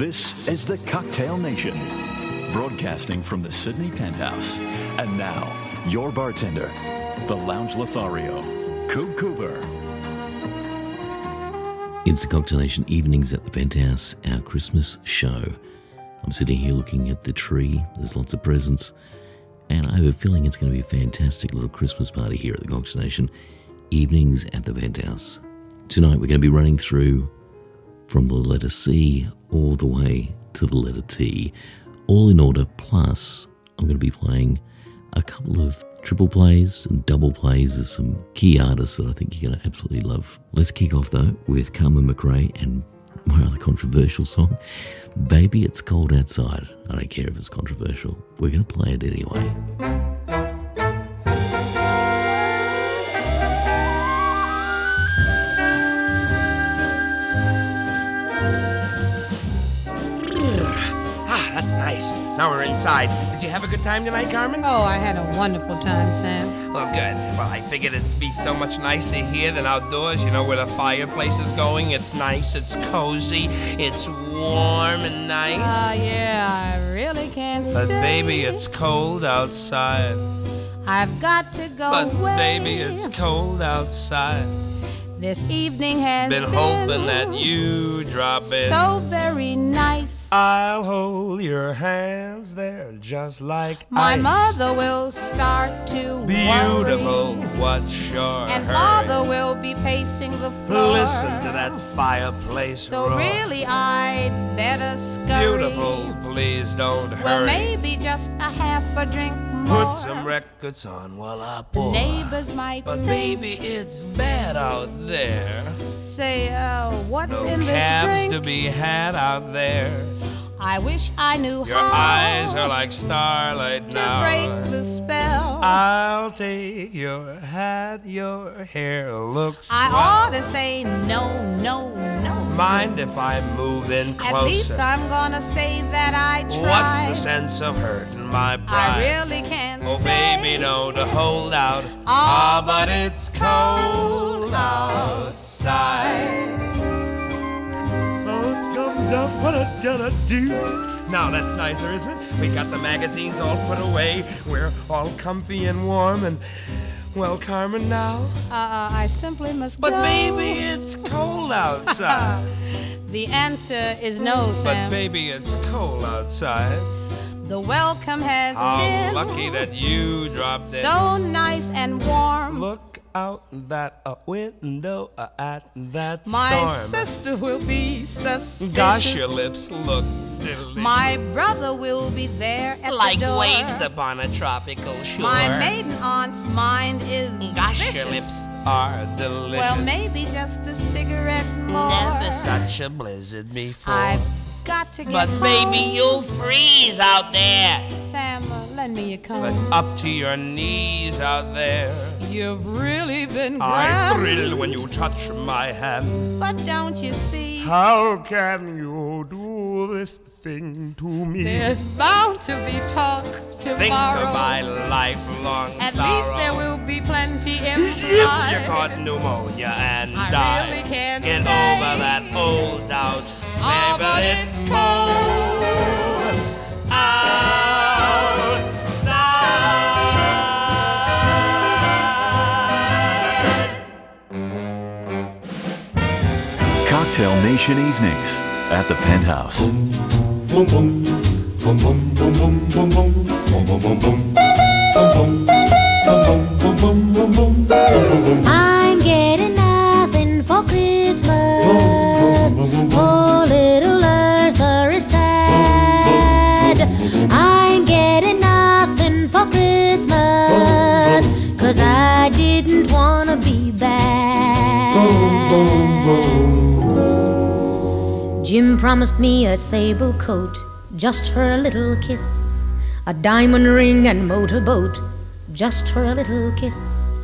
This is the Cocktail Nation, broadcasting from the Sydney Penthouse. And now, your bartender, the Lounge Lothario, Coop Cooper. It's the Cocktail Nation evenings at the Penthouse, our Christmas show. I'm sitting here looking at the tree. There's lots of presents. And I have a feeling it's going to be a fantastic little Christmas party here at the Cocktail Nation. Evenings at the Penthouse. Tonight we're going to be running through from the letter C all the way to the letter T, all in order. Plus, I'm going to be playing a couple of triple plays and double plays of some key artists that I think you're going to absolutely love. Let's kick off though with Carmen McRae and my other controversial song, Baby It's Cold Outside. I don't care if it's controversial, we're going to play it anyway. That's nice. Now we're inside. Did you have a good time tonight, Carmen? Oh, I had a wonderful time, Sam. Well, good. Well, I figured it'd be so much nicer here than outdoors, you know, where the fireplace is going. It's nice, it's cozy, it's warm and nice. Ah, yeah, I really can't But stay. baby, it's cold outside. I've got to go But away. baby, it's cold outside. This evening has Been hoping that you drop in. so very nice. I'll hold your hands there just like My ice. mother will start to Beautiful, worry, what's your and hurry? father will be pacing the floor. Listen to that fireplace So roar. really, I'd better scurry. Beautiful, please don't hurry. Well, maybe just a half a drink more. Put some records on while I pour. The neighbors might But baby, it's bad out there. say, uh, what's No in this drink? cabs to be had out there. I wish I knew Your how eyes are like starlight to now. break the spell. I'll take your hat, your hair looks I swell. ought to say no, no, no. Mind if I move in closer? At least I'm gonna say that I tried. What's the sense of hurting my pride? I really can't Oh, stay. baby, no, to hold out. Ah, but it's cold outside. Scum dub, da do. Now that's nicer, isn't it? We got the magazines all put away. We're all comfy and warm and. Well, Carmen, now. Uh, uh, I simply must But go. baby, it's cold outside. The answer is no, Sam. but baby, it's cold outside. the welcome has How been lucky that you dropped in. so nice and warm. Look out that uh, window uh, at that My storm. sister will be suspicious. Gosh, your lips look delicious. My brother will be there at like the door. waves upon a tropical shore. My maiden aunt's mind is Gosh, vicious. your lips are delicious. Well, maybe just a cigarette more. Never such a blizzard before. I've got to get but home. baby, you'll freeze out there. Sam, uh, lend me your comb. But up to your knees out there. You've really been I grand. thrill when you touch my hand. But don't you see? How can you do this thing to me? There's bound to be talk tomorrow. Think of my lifelong At sorrow. least there will be plenty implied. you caught pneumonia and I died, really can't get stay. over that old doubt. Ah, Baby, but it's it's cold outside. Cocktail Nation evenings at the Penthouse. I'm getting Promised me a sable coat just for a little kiss, a diamond ring and motorboat just for a little kiss.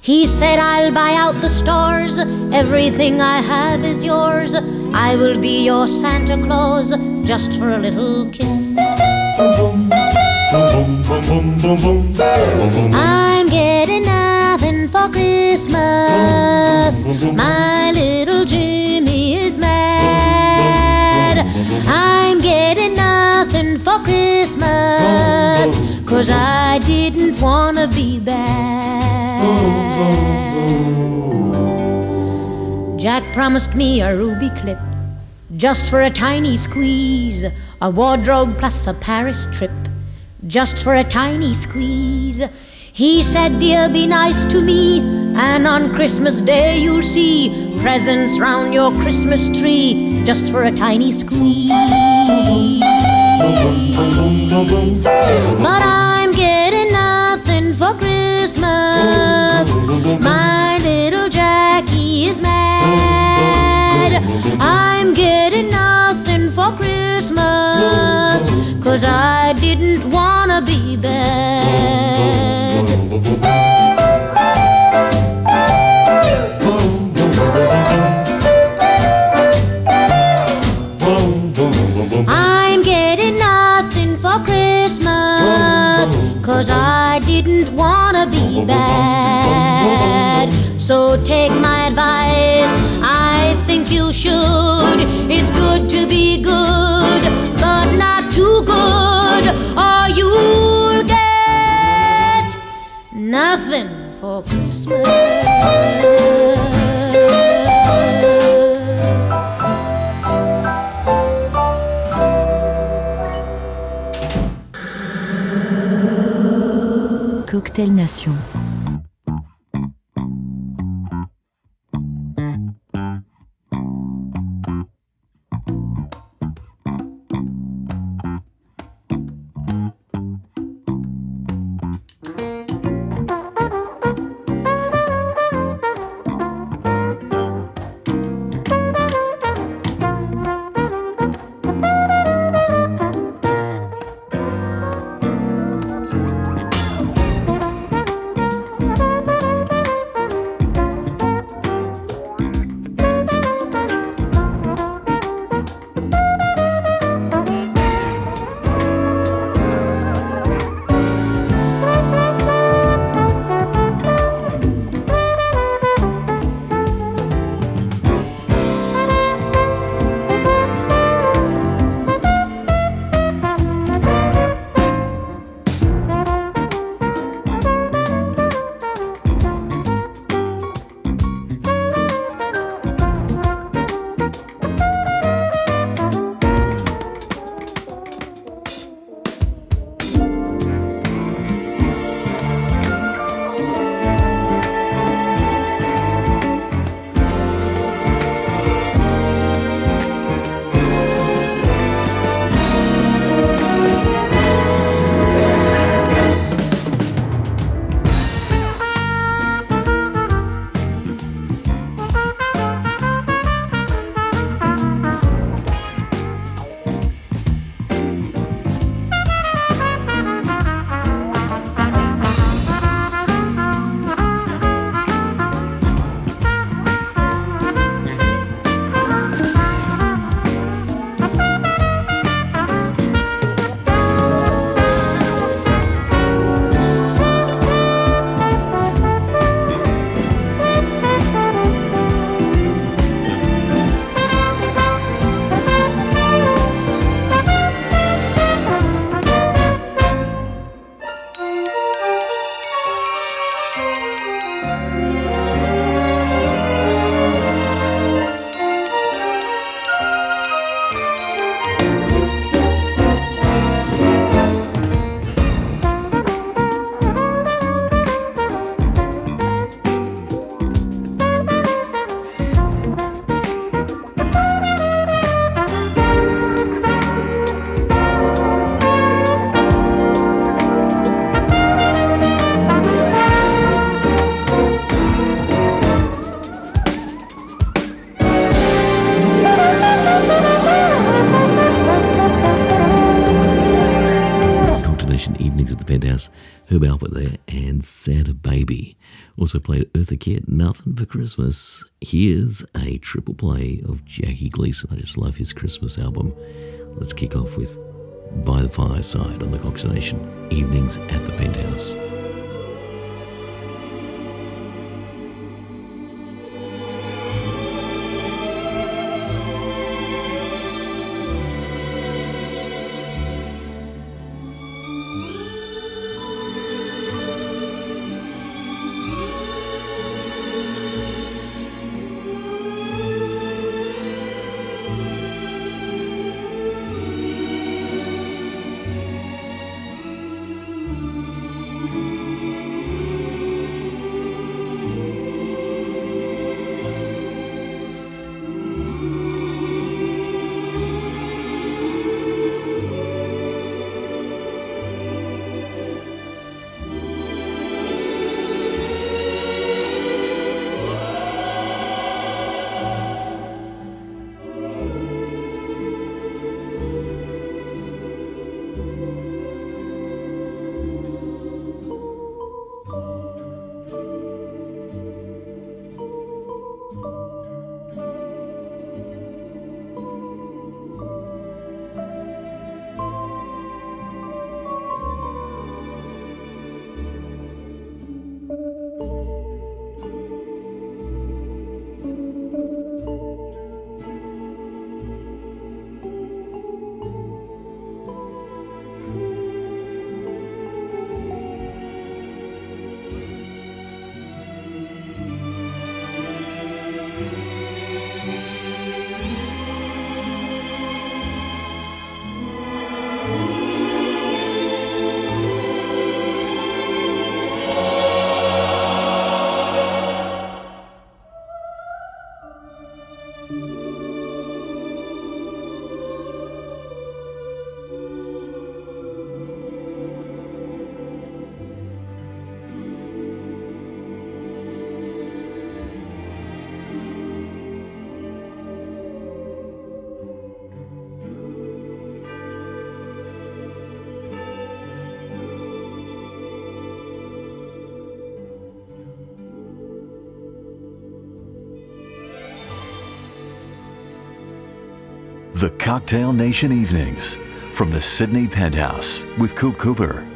He said, I'll buy out the stores, everything I have is yours. I will be your Santa Claus just for a little kiss. I'm getting nothing for Christmas. My little Jimmy is mad. I Christmas. Cause I didn't wanna be bad. Jack promised me a ruby clip just for a tiny squeeze, a wardrobe plus a Paris trip just for a tiny squeeze. He said, Dear, be nice to me, and on Christmas Day you'll see presents round your Christmas tree just for a tiny squeeze. But I'm getting nothing for Christmas. My little Jackie is mad. Cocktail Nation. Evenings at the penthouse. Herb Alpert there and Santa Baby. Also played Eartha Kitt, Nothing for Christmas. Here's a triple play of Jackie Gleason. I just love his Christmas album. Let's kick off with By the Fireside on the Cox Nation. Evenings at the penthouse. The Cocktail Nation Evenings from the Sydney Penthouse with Coop Cooper.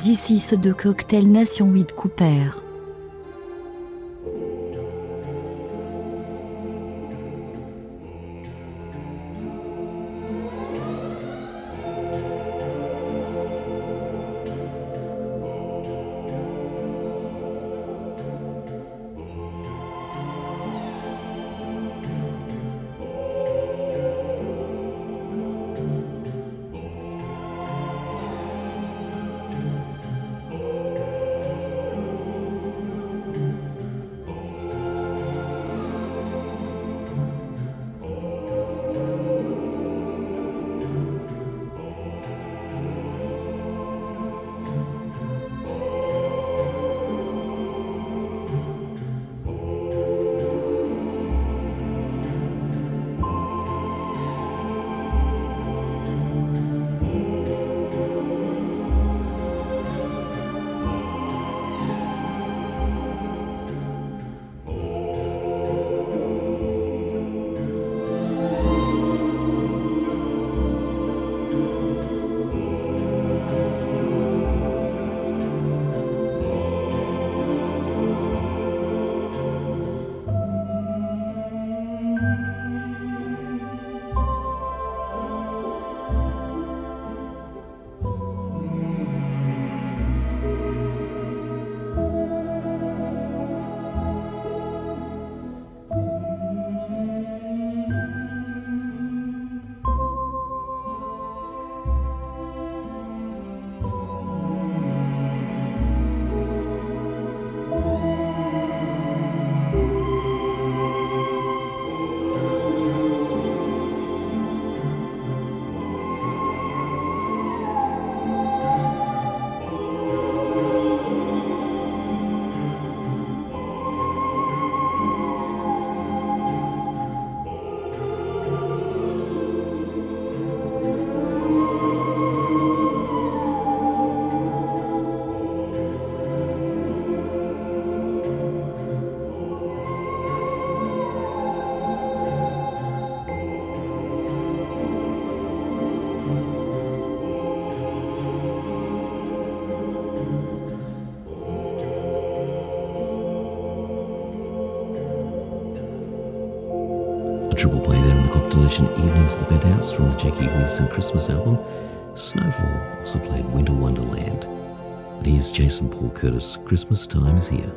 D'ici ce de Cocktail Nation 8 Cooper. At the Penthouse from the Jackie Gleason Christmas album. Snowfall also played Winter Wonderland. And here's Jason Paul Curtis. Christmas time is here.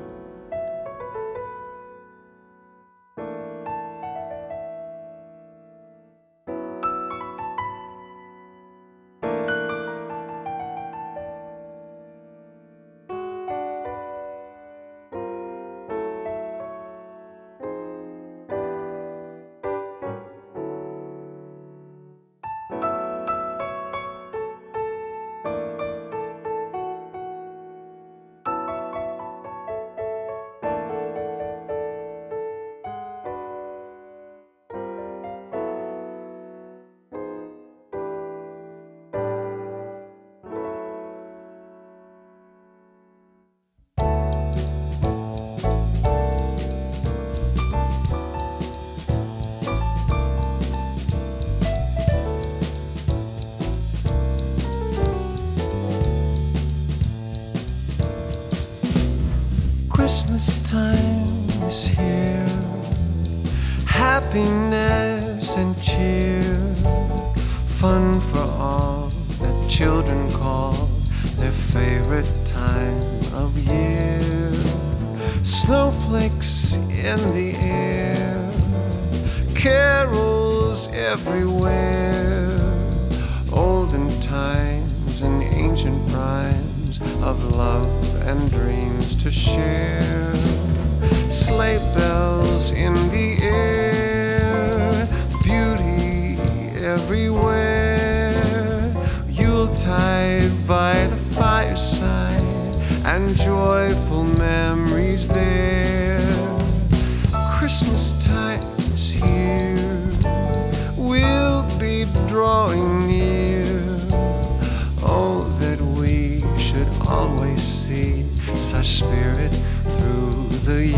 Carols everywhere. Olden times and ancient rhymes of love and dreams to share. Sleigh bells in the air, beauty everywhere. Yuletide by the fireside, and joyful spirit through the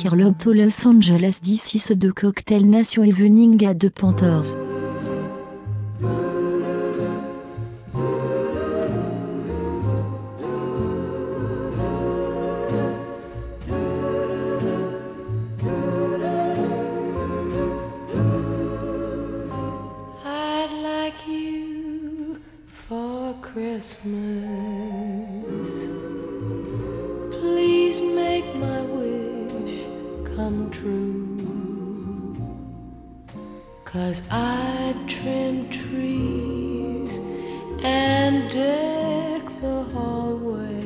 From Monte Carlo to Los Angeles, this is the Cocktail Nation Evening at the Penthouse. I'd like you for Christmas. Cause I'd trim trees and deck the hallways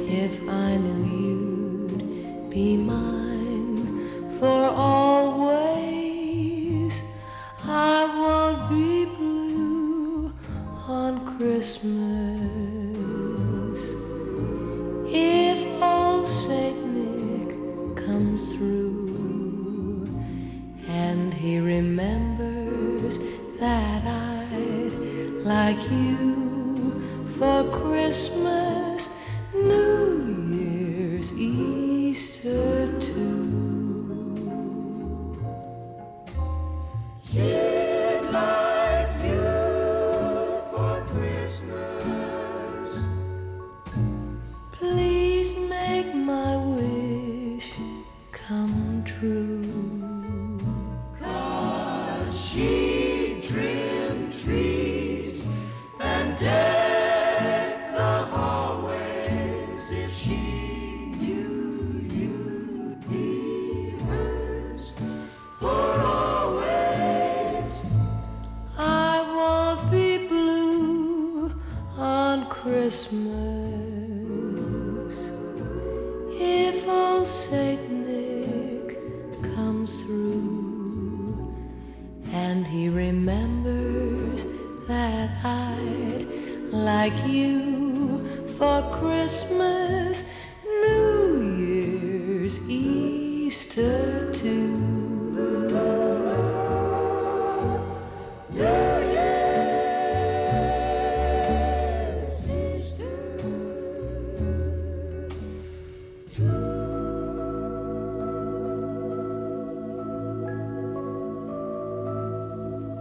if I knew you'd be mine for always.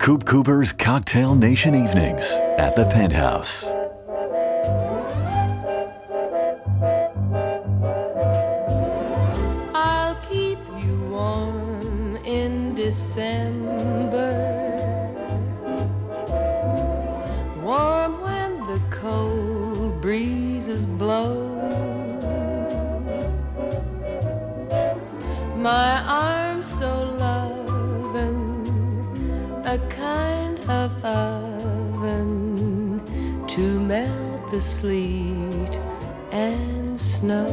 Coop Cooper's Cocktail Nation Evenings at the Penthouse. Sleet and snow.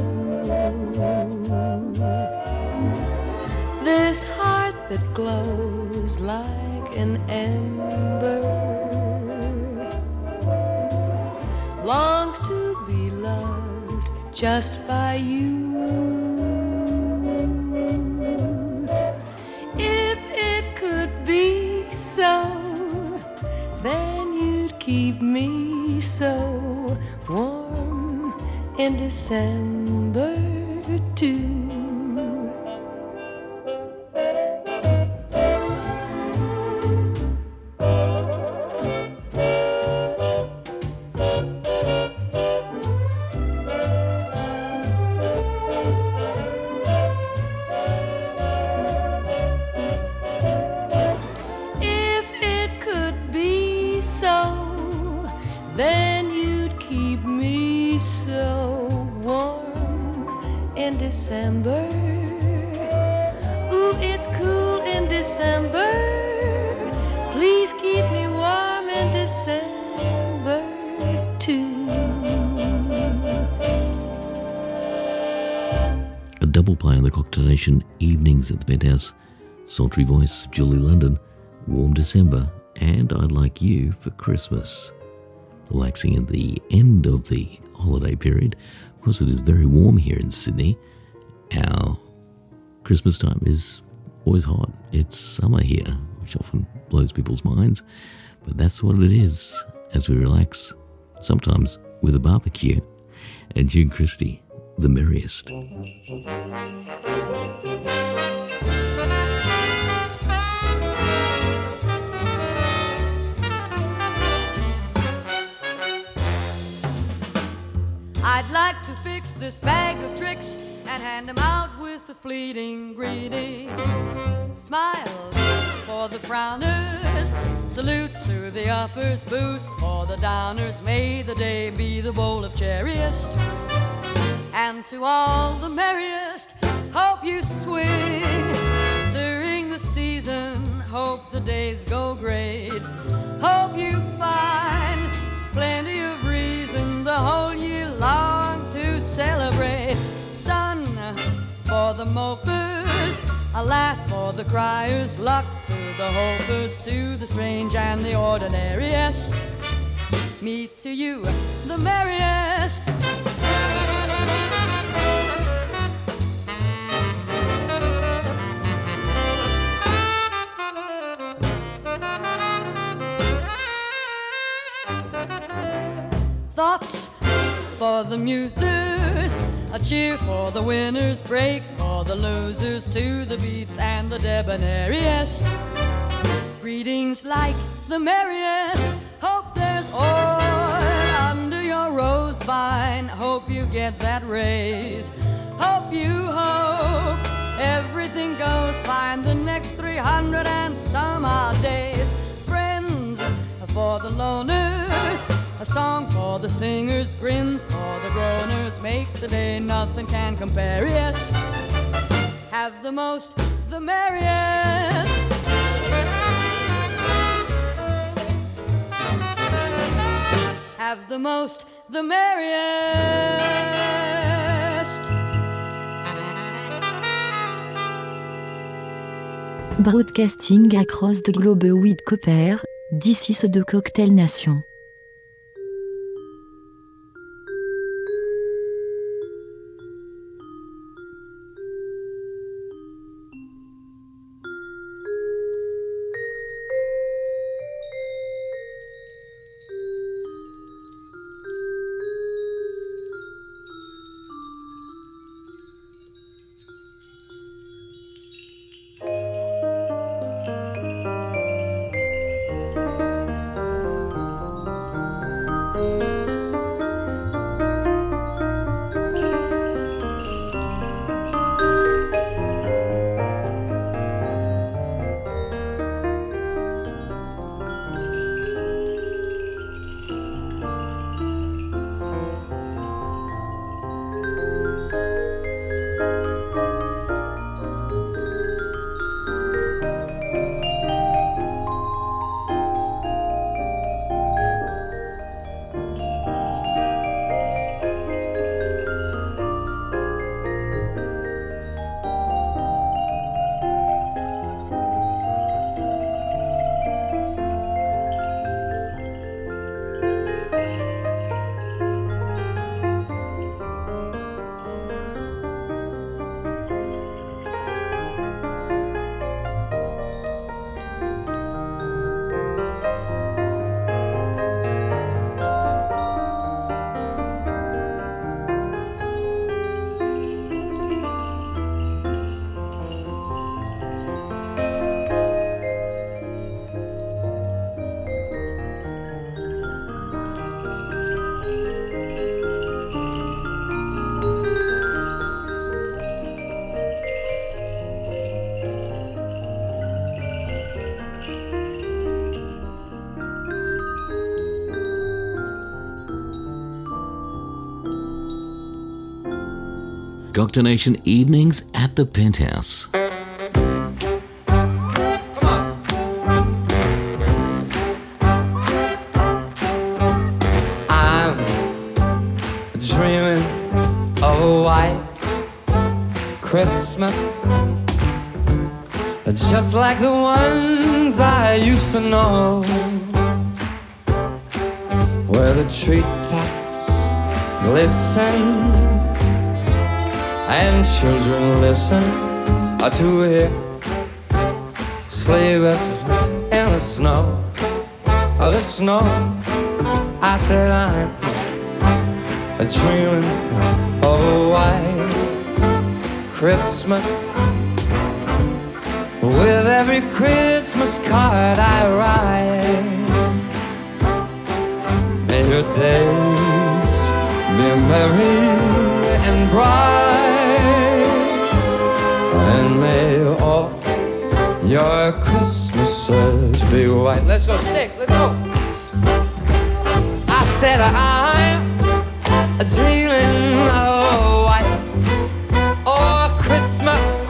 This heart that glows like an ember longs to be loved just by you. In December evenings at the Penthouse. Sultry voice, Julie London, Warm December, and I'd Like You for Christmas. Relaxing at the end of the holiday period. Of course, it is very warm here in Sydney. Our Christmas time is always hot. It's summer here, which often blows people's minds. But that's what it is as we relax, sometimes with a barbecue. And June Christy, the merriest. This bag of tricks and hand 'em out with a fleeting greeting. Smiles for the frowners, Salutes to the uppers, boost for the downers. May the day be the bowl of cherriest. And to all the merriest, hope you swing during the season. Hope the days go great. Hope you find plenty of reason the whole year long celebrate. Sun for the mopers, a laugh for the criers, luck to the hopers, to the strange and the ordinariest. Me to you, the merriest. For the musers, a cheer for the winners, breaks for the losers, to the beats and the debonairiest. Greetings like the merriest. Hope there's oil under your rose vine. Hope you get that raise. Hope you hope everything goes fine the next 300 and some odd days. Friends for the loners, a song for the singers, grins for the groaners. Make the day nothing can compare. Yes, have the most, the merriest. Have the most, the merriest. Broadcasting across the globe with Copper, this is the Cocktail Nation. Cocktail Nation evenings at the Penthouse. I'm dreaming of a white Christmas, just like the ones I used to know, where the treetops glisten and children listen to hear sleigh bells in the snow, oh, the snow. I said I'm dreaming of a oh, white Christmas. With every Christmas card I write, may your days be merry and bright, your Christmases be white. Let's go, sticks, let's go. I said I'm dreaming of white or oh, Christmas,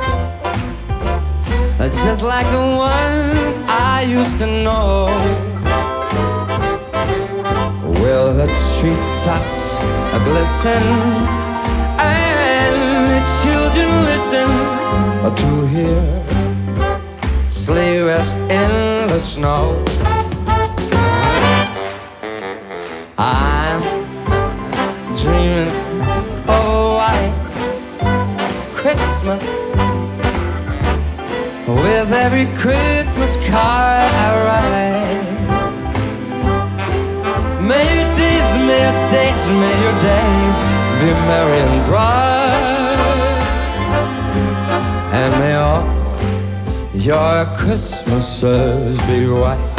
just like the ones I used to know. Will the treetops glisten and the children listen to hear sleigh rest in the snow? I'm dreaming of a white Christmas with every Christmas card I write. May your days, may your days, may your days be merry and bright. And may all your Christmases be white.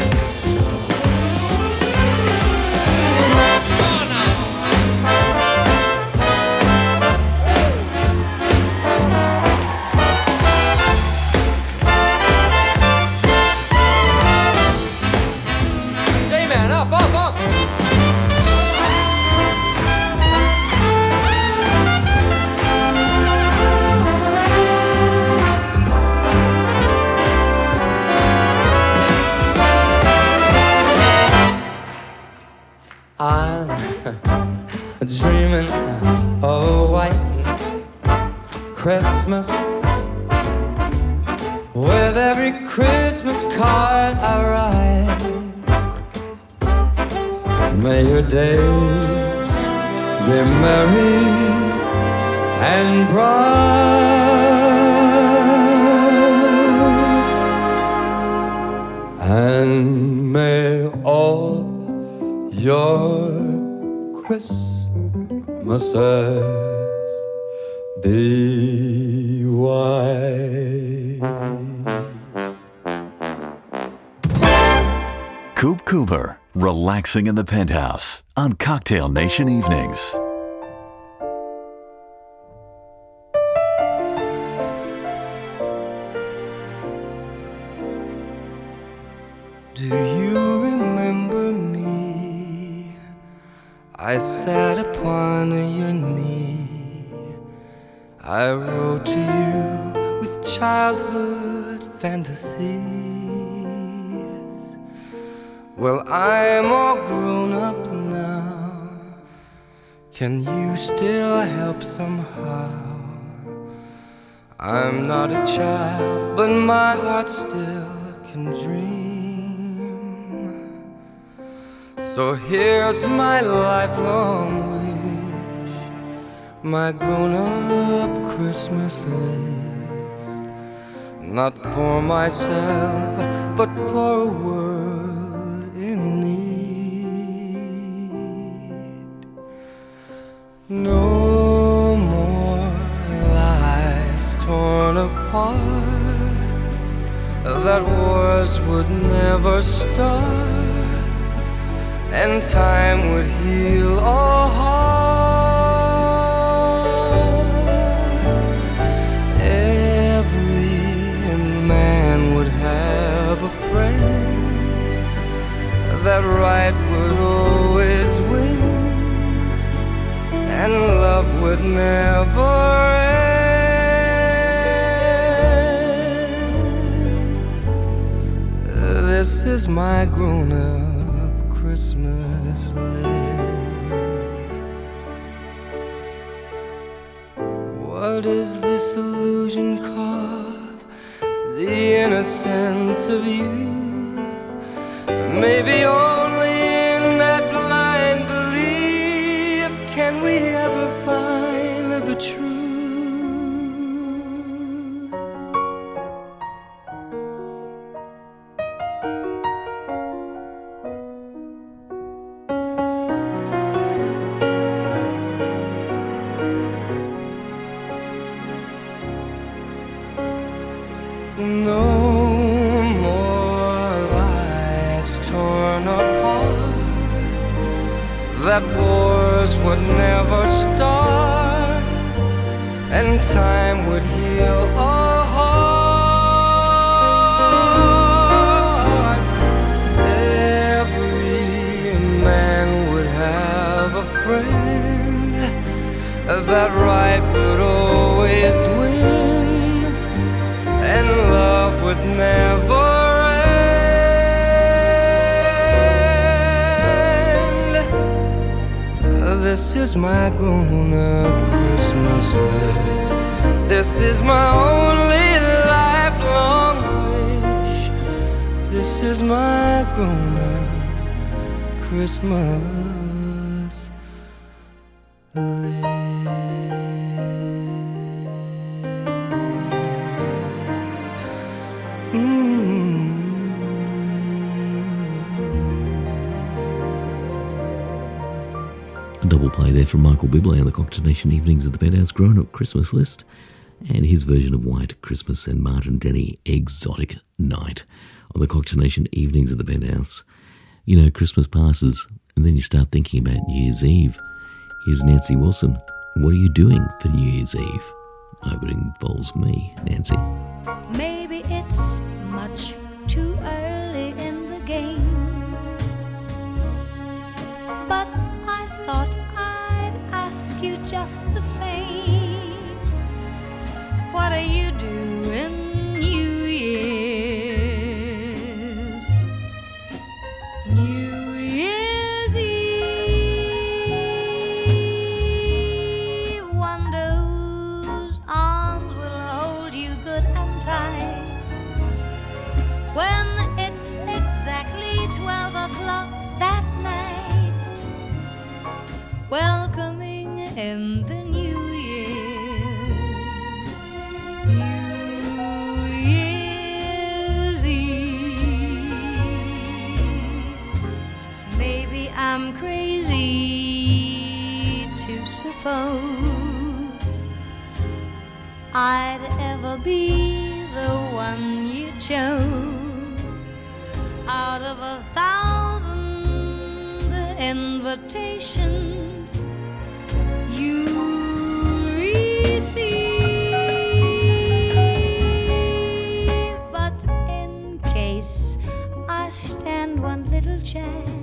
Your days. Be merry and bright, and may all your Christmases be white. Coop Cooper, relaxing in the penthouse on Cocktail Nation Evenings. Do you remember me? I sat upon your knee. I wrote to you with childhood fantasies. Well, I'm all grown up now. Can you still help somehow? I'm not a child, but my heart still can dream. So here's my lifelong wish, my grown up Christmas list. Not for myself, but for a world No more lives torn apart, that wars would never start and time would heal all hearts. Every man would have a friend. That right would would never end. This is my grown up Christmas list. What is this illusion called? The innocence of youth. Maybe only play there from Michael Bublé on the Cocktail Nation Evenings at the Penthouse Grown Up Christmas List, and his version of White Christmas and Martin Denny Exotic Night on the Cocktail Nation Evenings at the Penthouse. You know, Christmas passes, and then you start thinking about New Year's Eve. Here's Nancy Wilson. What are you doing for New Year's Eve? I hope it involves me, Nancy. Maybe it's you just the same. What are you doing In the new year. New Year's Eve. Maybe I'm crazy to suppose I'd ever be the one you chose out of a thousand invitations one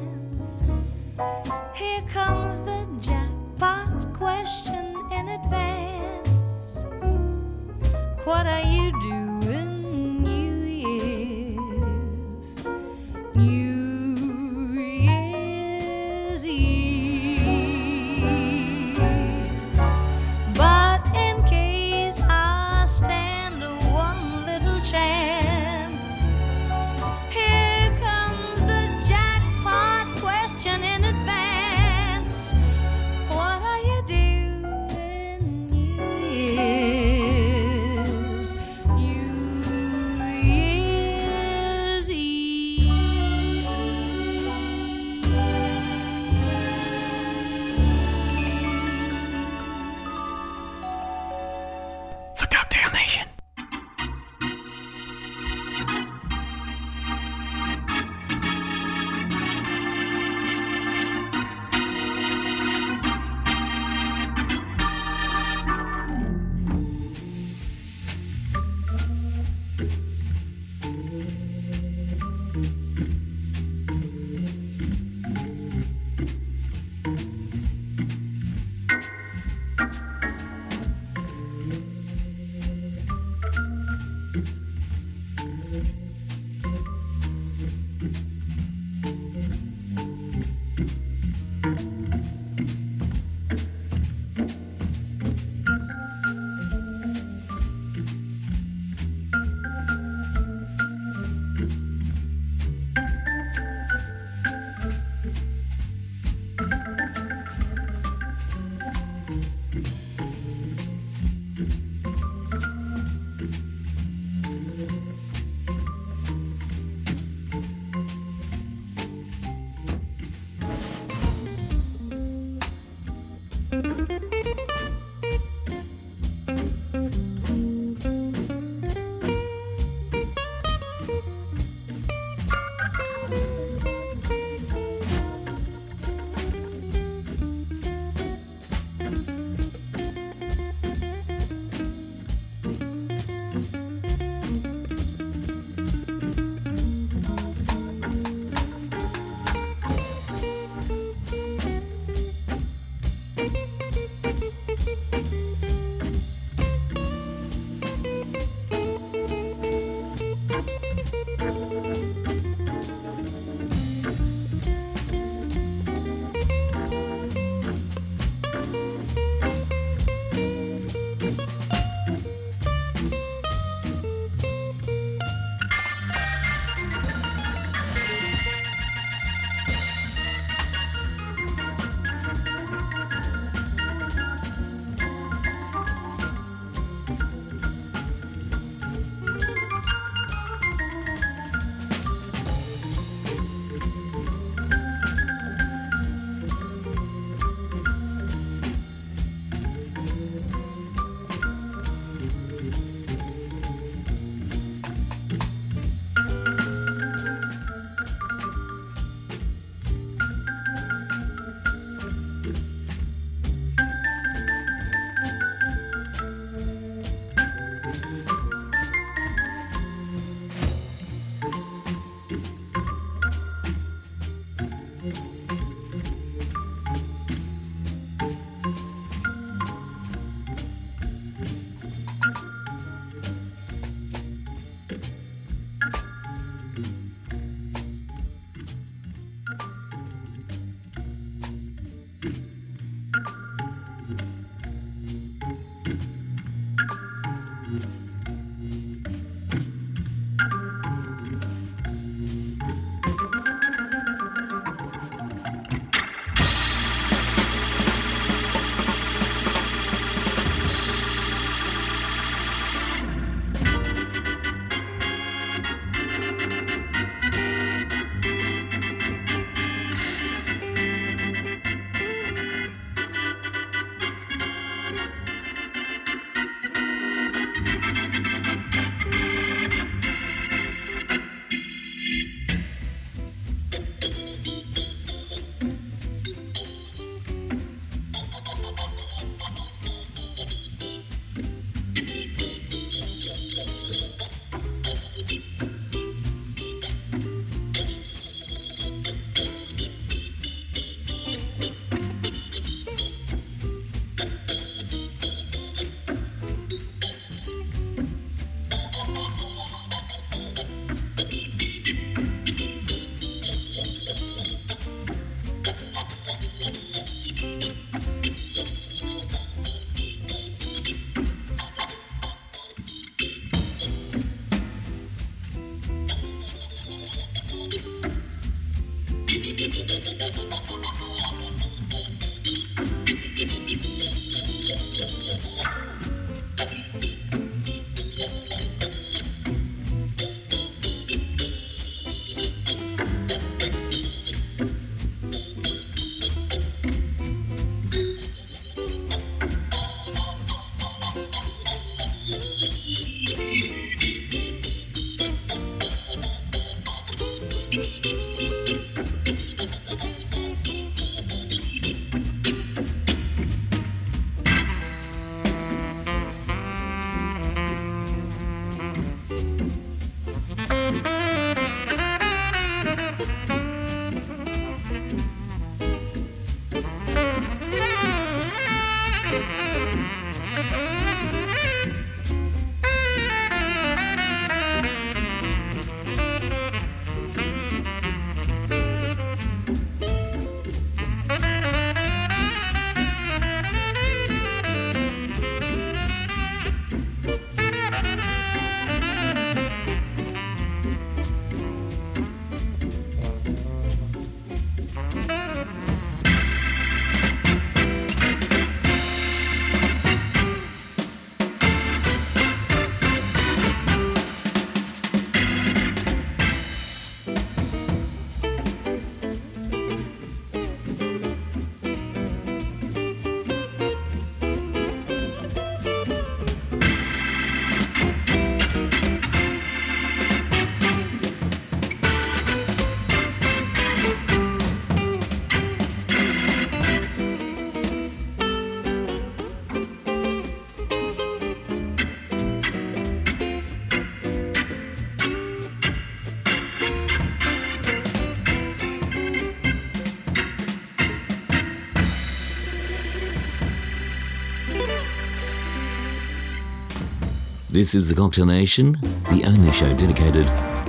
This is the Cocktail Nation, the only show dedicated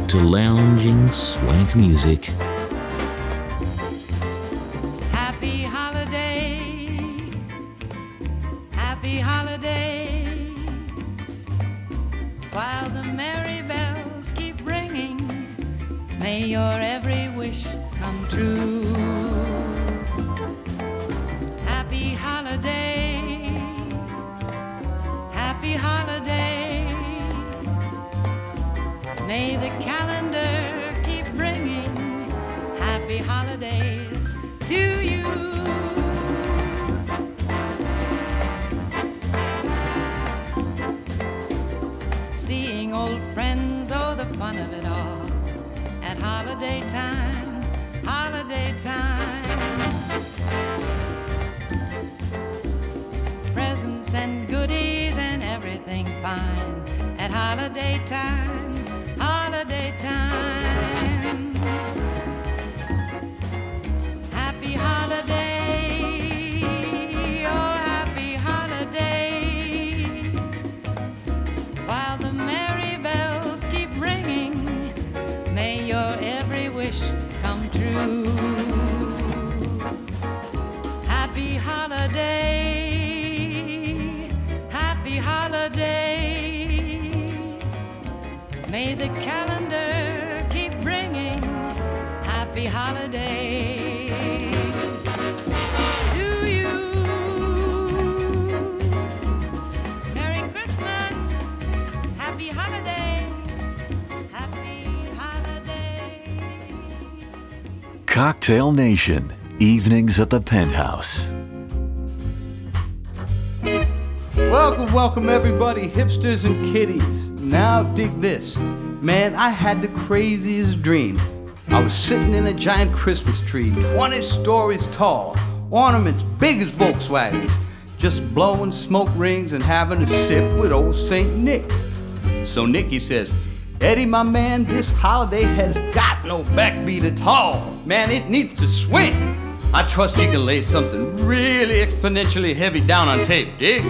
to lounging swank music. The penthouse. Welcome, welcome everybody, hipsters and kiddies. Now dig this. Man, I had the craziest dream. I was sitting in a giant Christmas tree, 20 stories tall, ornaments big as Volkswagens, just blowing smoke rings and having a sip with old St. Nick. So Nicky says, Eddie, my man, this holiday has got no backbeat at all. Man, it needs to swing. I trust you can lay something really exponentially heavy down on tape, dig?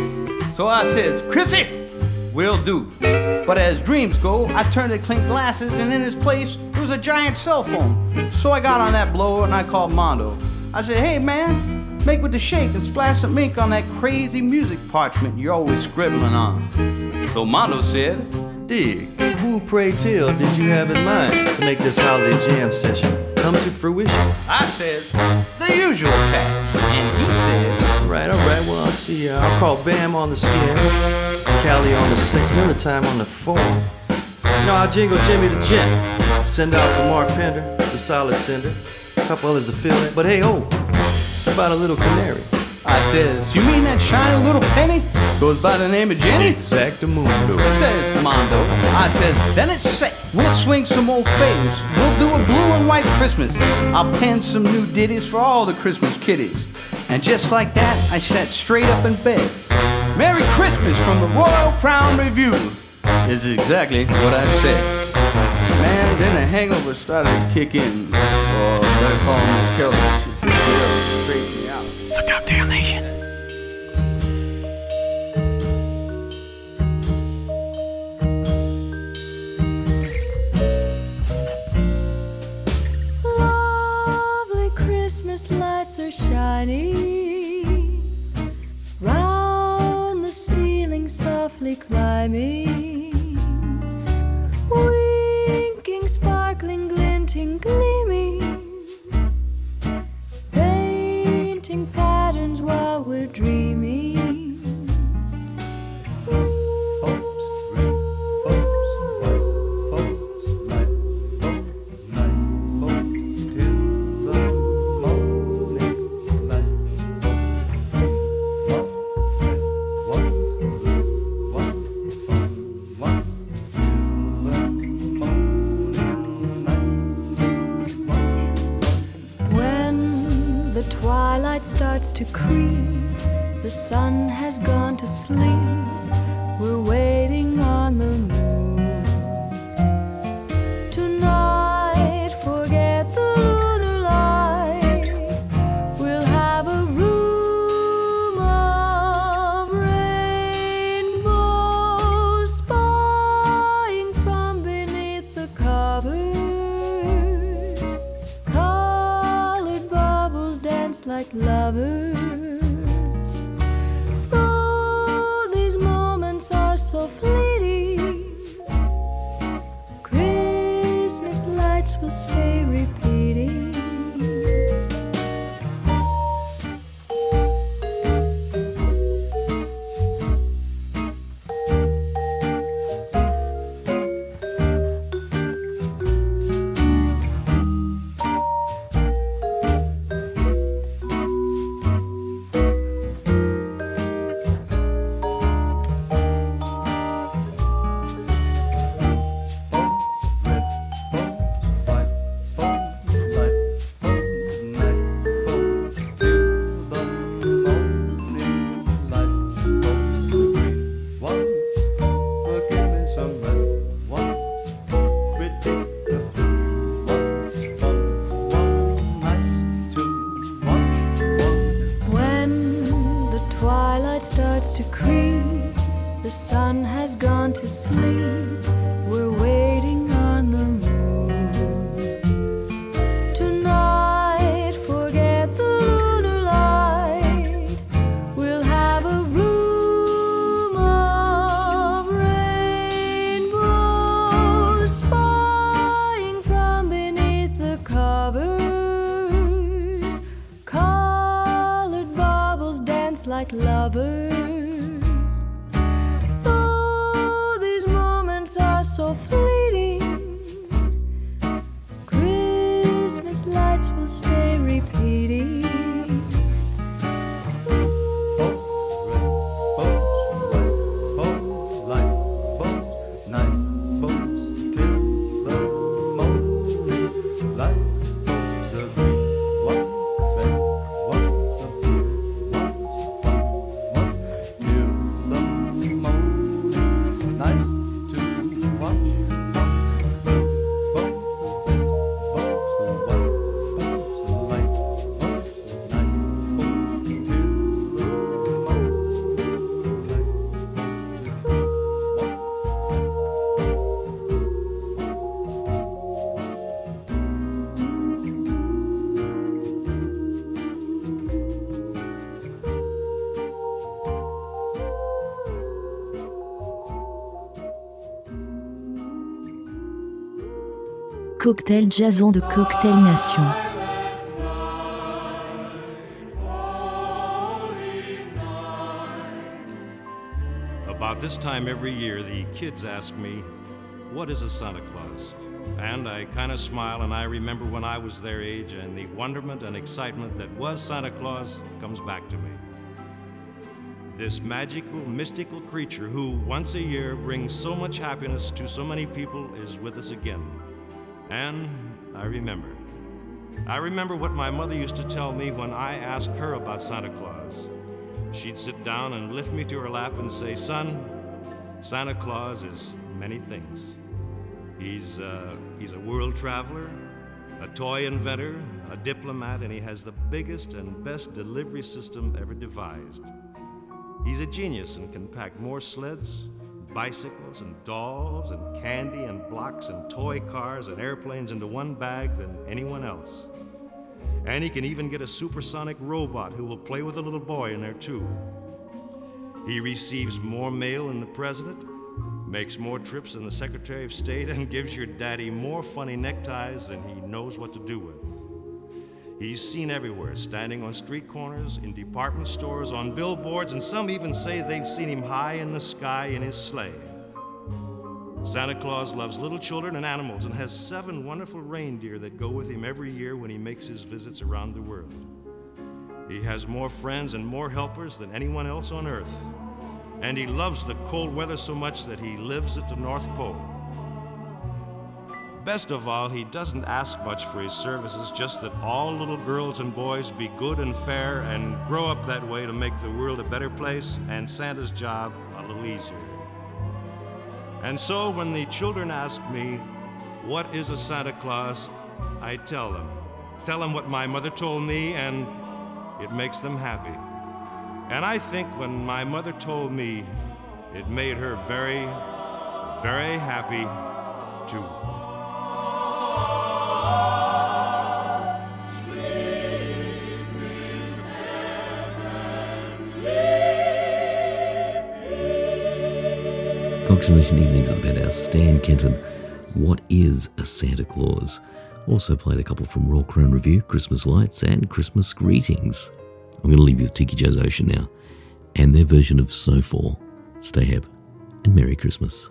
So I says, Chrissy, will do. But as dreams go, I turned to clink glasses, and in his place, there was a giant cell phone. So I got on that blower and I called Mondo. I said, hey man, make with the shake and splash some ink on that crazy music parchment you're always scribbling on. So Mondo said, Dig, who pray tell did you have in mind to make this holiday jam session come to fruition? I says, the usual cats. And he says, Right, alright, well, I'll see. ya. I'll call Bam on the skin, Callie on the six, Miller Time on the four. You know, I'll jingle Jimmy the gent. Send out for Mark Pender, the solid sender. A couple others to fill in. But hey, oh, how about a little canary? I says, you mean that shiny little penny? Goes by the name of Jenny? Exactamundo. Says Mondo. I says, then it's set. We'll swing some old faves. We'll do a blue and white Christmas. I'll pen some new ditties for all the Christmas kiddies. And just like that, I sat straight up in bed. Merry Christmas from the Royal Crown Revue is exactly what I said. Man, then the hangover started to kick in. Oh, or better call Miss Kelly. She fixed it up and straightened me out. The Cocktail Nation. Lights are shining round the ceiling, softly climbing, Cocktail Jason de Cocktail Nation. About this time every year, the kids ask me, What is a Santa Claus? And I kind of smile, and I remember when I was their age, and the wonderment and excitement that was Santa Claus comes back to me. This magical, mystical creature who, once a year, brings so much happiness to so many people is with us again. And I remember. I remember what my mother used to tell me when I asked her about Santa Claus. She'd sit down and lift me to her lap and say, Son, Santa Claus is many things. He's, uh, he's a world traveler, a toy inventor, a diplomat, and he has the biggest and best delivery system ever devised. He's a genius and can pack more sleds, bicycles, and dolls, and candy, and blocks, and toy cars, and airplanes into one bag than anyone else. And he can even get a supersonic robot who will play with a little boy in there, too. He receives more mail than the president, makes more trips than the Secretary of State, and gives your daddy more funny neckties than he knows what to do with. He's seen everywhere, standing on street corners, in department stores, on billboards, and some even say they've seen him high in the sky in his sleigh. Santa Claus loves little children and animals and has seven wonderful reindeer that go with him every year when he makes his visits around the world. He has more friends and more helpers than anyone else on earth. And he loves the cold weather so much that he lives at the North Pole. Best of all, he doesn't ask much for his services, just that all little girls and boys be good and fair and grow up that way to make the world a better place and Santa's job a little easier. And so when the children ask me, What is a Santa Claus? I tell them. Tell them what my mother told me, and it makes them happy. And I think when my mother told me, it made her very, very happy too. Cocktail Nation Evenings at the Penthouse. Stan Kenton. What is a Santa Claus? Also played a couple from Royal Crown Revue, Christmas Lights, and Christmas Greetings. I'm going to leave you with Tiki Joe's Ocean now, and their version of Snowfall. Stay happy and Merry Christmas.